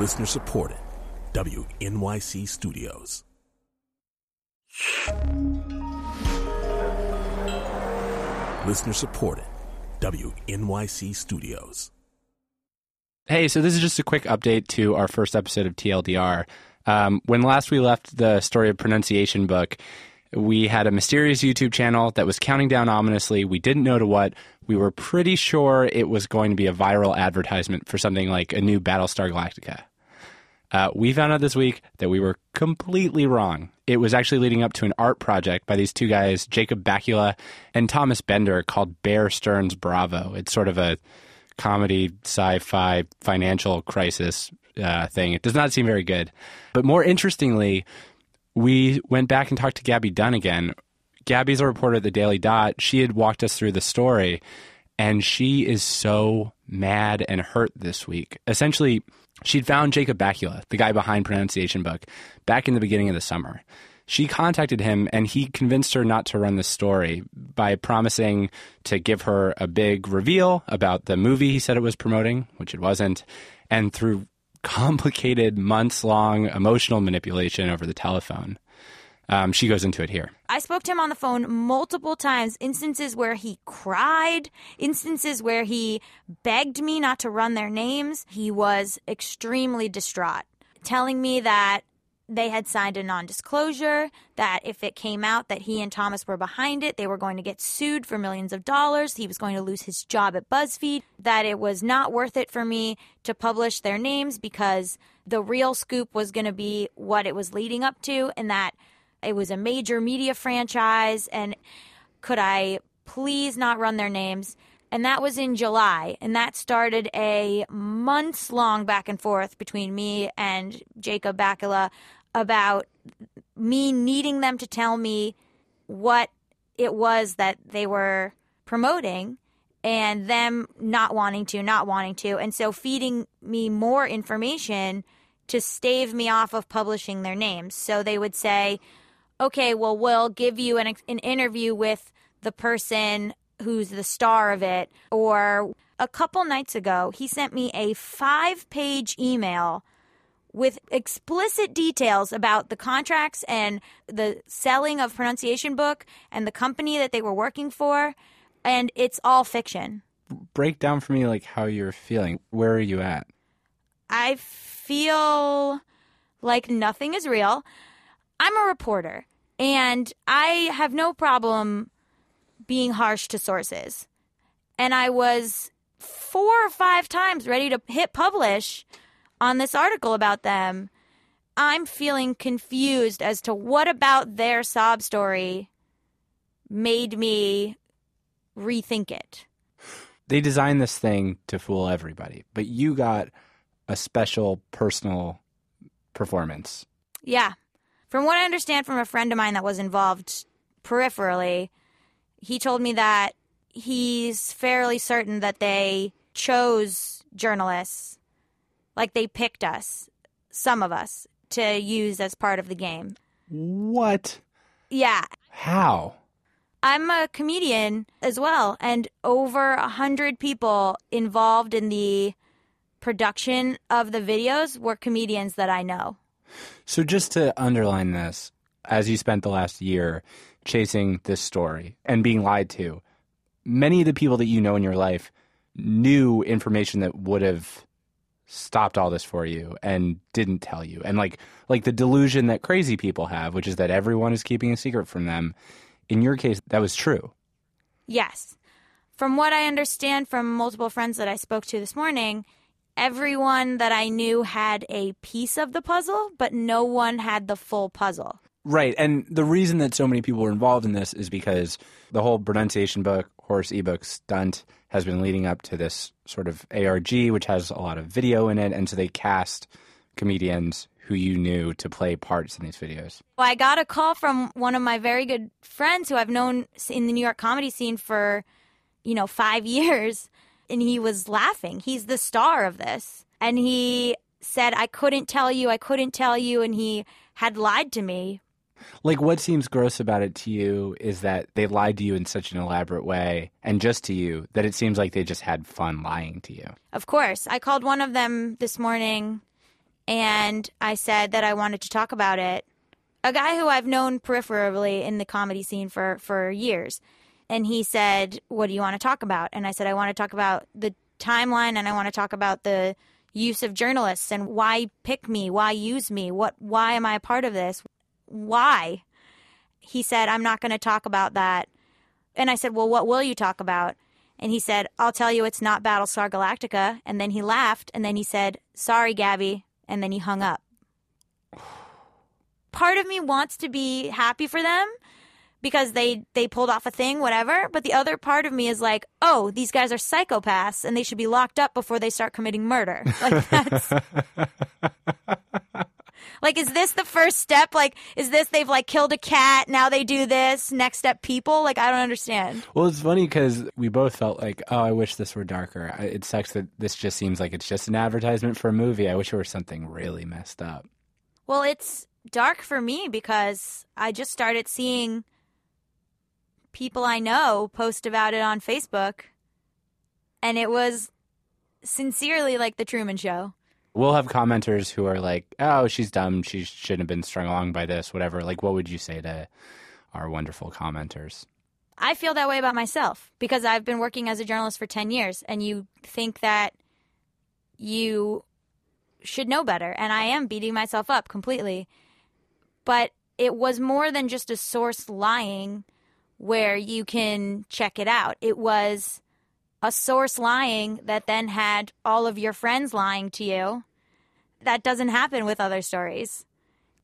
Listener supported. WNYC Studios. Listener supported. WNYC Studios. Hey, so this is just a quick update to our first episode of TLDR. Um, when last we left the story of pronunciation book, we had a mysterious YouTube channel that was counting down ominously. We didn't know to what. We were pretty sure it was going to be a viral advertisement for something like a new Battlestar Galactica. Uh, we found out this week that we were completely wrong. It was actually leading up to an art project by these two guys, Jacob Bakkila and Thomas Bender, called Bear Stearns Bravo. It's sort of a comedy, sci fi, financial crisis uh, thing. It does not seem very good. But more interestingly, we went back and talked to Gaby Dunn again. Gaby's a reporter at the Daily Dot. She had walked us through the story, and she is so mad and hurt this week. Essentially, she'd found Jacob Bakkila, the guy behind Pronunciation Book, back in the beginning of the summer. She contacted him and he convinced her not to run the story by promising to give her a big reveal about the movie he said it was promoting, which it wasn't, and through complicated, months long emotional manipulation over the telephone. Um, she goes into it here. I spoke to him on the phone multiple times, instances where he cried, instances where he begged me not to run their names. He was extremely distraught, telling me that they had signed a non-disclosure that if it came out that he and Thomas were behind it, they were going to get sued for millions of dollars. He was going to lose his job at BuzzFeed, that it was not worth it for me to publish their names because the real scoop was going to be what it was leading up to and that it was a major media franchise and could I please not run their names? And that was in July. And that started a months long back and forth between me and Jacob Bakkila about me needing them to tell me what it was that they were promoting and them not wanting to, not wanting to. And so feeding me more information to stave me off of publishing their names. So they would say, okay, well, we'll give you an, an interview with the person who's the star of it. Or a couple nights ago, he sent me a five page email with explicit details about the contracts and the selling of pronunciation book and the company that they were working for. And it's all fiction. Break down for me like how you're feeling. Where are you at? I feel like nothing is real. I'm a reporter and i have no problem being harsh to sources and i was four or five times ready to hit publish on this article about them, I'm feeling confused as to what about their sob story made me rethink it. They designed this thing to fool everybody, but you got a special personal performance. Yeah. From what I understand from a friend of mine that was involved peripherally, he told me that he's fairly certain that they chose journalists like they picked us, some of us, to use as part of the game. What? Yeah. How? I'm a comedian as well, and over a hundred people involved in the production of the videos were comedians that I know. So, just to underline this, as you spent the last year chasing this story and being lied to, many of the people that you know in your life knew information that would have stopped all this for you and didn't tell you. And like like the delusion that crazy people have which is that everyone is keeping a secret from them in your case that was true. Yes. From what i understand from multiple friends that i spoke to this morning everyone that i knew had a piece of the puzzle but no one had the full puzzle right and the reason that so many people were involved in this is because the whole pronunciation book horse ebook stunt has been leading up to this sort of ARG, which has a lot of video in it. And so they cast comedians who you knew to play parts in these videos. Well, I got a call from one of my very good friends who I've known in the New York comedy scene for, you know, five years. And he was laughing. He's the star of this. And he said, I couldn't tell you, I couldn't tell you. And he had lied to me like, what seems gross about it to you is that they lied to you in such an elaborate way, and just to you, that it seems like they just had fun lying to you. Of course. I called one of them this morning, and I said that I wanted to talk about it. A guy who I've known peripherally in the comedy scene for, for years. And he said, What do you want to talk about? And I said, I want to talk about the timeline and I want to talk about the use of journalists and why pick me, why use me, what why am I a part of this? Why? He said, I'm not going to talk about that. And I said, Well, what will you talk about? And he said, I'll tell you it's not Battlestar Galactica. And then he laughed and then he said, Sorry, Gaby. And then he hung up. Part of me wants to be happy for them because they they pulled off a thing whatever but the other part of me is like oh these guys are psychopaths and they should be locked up before they start committing murder like that's like is this the first step like is this they've like killed a cat now they do this next step people like i don't understand Well, it's funny because we both felt like, oh, I wish this were darker. It sucks that this just seems like it's just an advertisement for a movie. I wish it were something really messed up. well it's dark for me because i just started seeing people i know post about it on facebook and it was sincerely like the truman show We'll have commenters who are like, oh, she's dumb. She shouldn't have been strung along by this, whatever. Like, what would you say to our wonderful commenters? I feel that way about myself because I've been working as a journalist for 10 years and you think that you should know better. And I am beating myself up completely. But it was more than just a source lying where you can check it out. It was a source lying that then had all of your friends lying to you. That doesn't happen with other stories.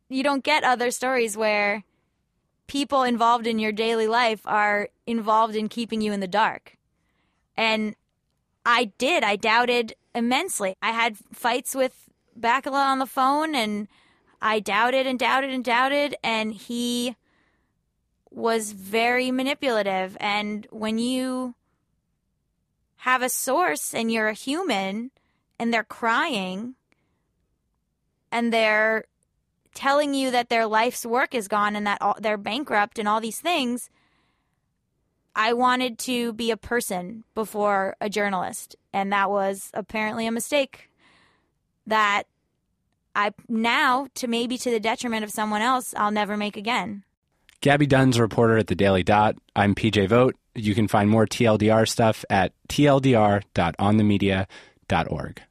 You don't get other stories where people involved in your daily life are involved in keeping you in the dark. And I did. I doubted immensely. I had fights with Bakkila on the phone and I doubted and doubted and doubted and he was very manipulative and when you have a source and you're a human and they're crying and they're telling you that their life's work is gone and that all, they're bankrupt and all these things, I wanted to be a person before a journalist. And that was apparently a mistake that I now, to maybe to the detriment of someone else, I'll never make again. Gaby Dunn's a reporter at the Daily Dot. I'm PJ Vogt. You can find more TLDR stuff at tldr.onthemedia.org.